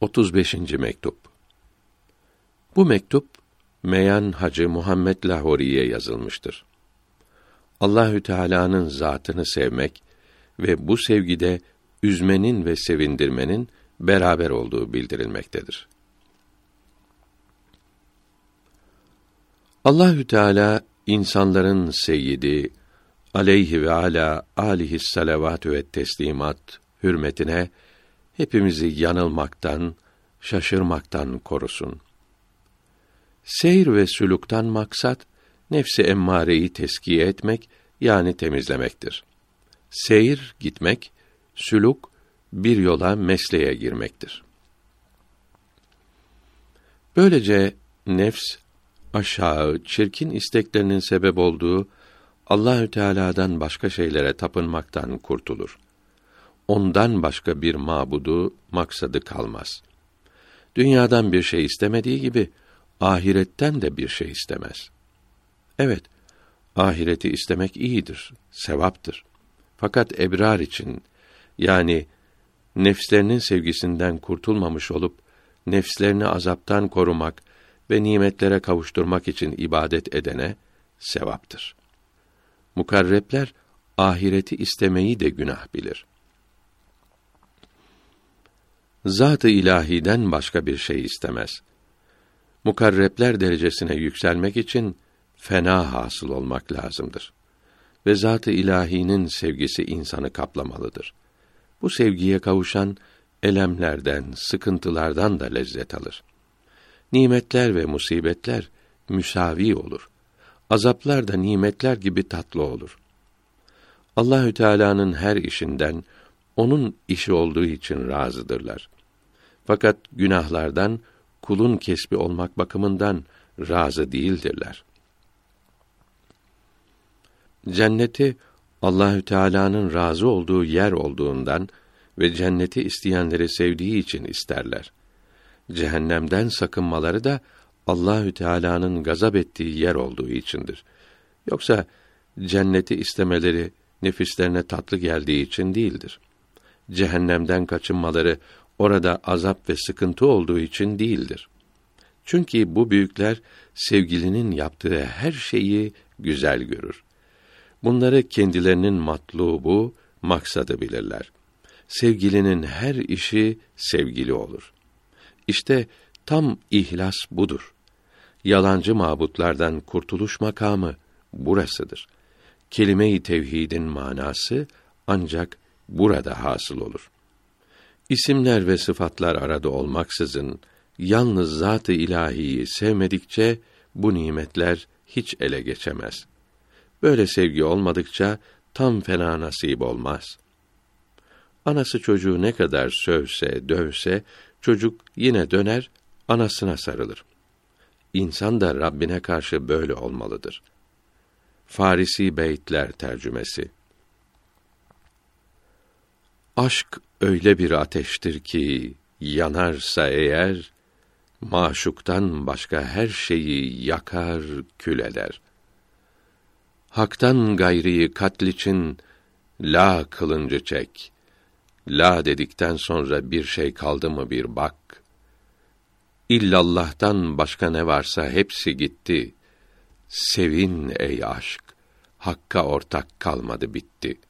35. mektup. Bu mektup Meyan Hacı Muhammed Lahori'ye yazılmıştır. Allahü Teala'nın zatını sevmek ve bu sevgide üzmenin ve sevindirmenin beraber olduğu bildirilmektedir. Allahü Teala insanların seyyidi aleyhi ve ala alihi salavat ve teslimat hürmetine hepimizi yanılmaktan, şaşırmaktan korusun. Seyr ve sülükten maksat nefsi emmareyi teskiye etmek yani temizlemektir. Seyir gitmek, sülük bir yola mesleğe girmektir. Böylece nefs aşağı çirkin isteklerinin sebep olduğu Allahü Teala'dan başka şeylere tapınmaktan kurtulur ondan başka bir mabudu, maksadı kalmaz. Dünyadan bir şey istemediği gibi ahiretten de bir şey istemez. Evet, ahireti istemek iyidir, sevaptır. Fakat ebrar için yani nefslerinin sevgisinden kurtulmamış olup nefslerini azaptan korumak ve nimetlere kavuşturmak için ibadet edene sevaptır. Mukarrepler ahireti istemeyi de günah bilir zat-ı ilahiden başka bir şey istemez. Mukarrepler derecesine yükselmek için fena hasıl olmak lazımdır. Ve zat-ı ilahinin sevgisi insanı kaplamalıdır. Bu sevgiye kavuşan elemlerden, sıkıntılardan da lezzet alır. Nimetler ve musibetler müsavi olur. Azaplar da nimetler gibi tatlı olur. Allahü Teala'nın her işinden onun işi olduğu için razıdırlar. Fakat günahlardan kulun kesbi olmak bakımından razı değildirler. Cenneti Allahü Teala'nın razı olduğu yer olduğundan ve cenneti isteyenleri sevdiği için isterler. Cehennemden sakınmaları da Allahü Teala'nın gazap ettiği yer olduğu içindir. Yoksa cenneti istemeleri nefislerine tatlı geldiği için değildir. Cehennemden kaçınmaları orada azap ve sıkıntı olduğu için değildir. Çünkü bu büyükler sevgilinin yaptığı her şeyi güzel görür. Bunları kendilerinin matlubu, maksadı bilirler. Sevgilinin her işi sevgili olur. İşte tam ihlas budur. Yalancı mabutlardan kurtuluş makamı burasıdır. Kelime-i tevhidin manası ancak burada hasıl olur. İsimler ve sıfatlar arada olmaksızın yalnız zat-ı ilahiyi sevmedikçe bu nimetler hiç ele geçemez. Böyle sevgi olmadıkça tam fena nasip olmaz. Anası çocuğu ne kadar sövse, dövse, çocuk yine döner, anasına sarılır. İnsan da Rabbine karşı böyle olmalıdır. Farisi Beytler tercümesi Aşk öyle bir ateştir ki yanarsa eğer maşuktan başka her şeyi yakar, kül eder. Hak'tan gayriyi katl için la kılıncı çek. La dedikten sonra bir şey kaldı mı bir bak. İllallah'tan başka ne varsa hepsi gitti. Sevin ey aşk. Hakka ortak kalmadı bitti.''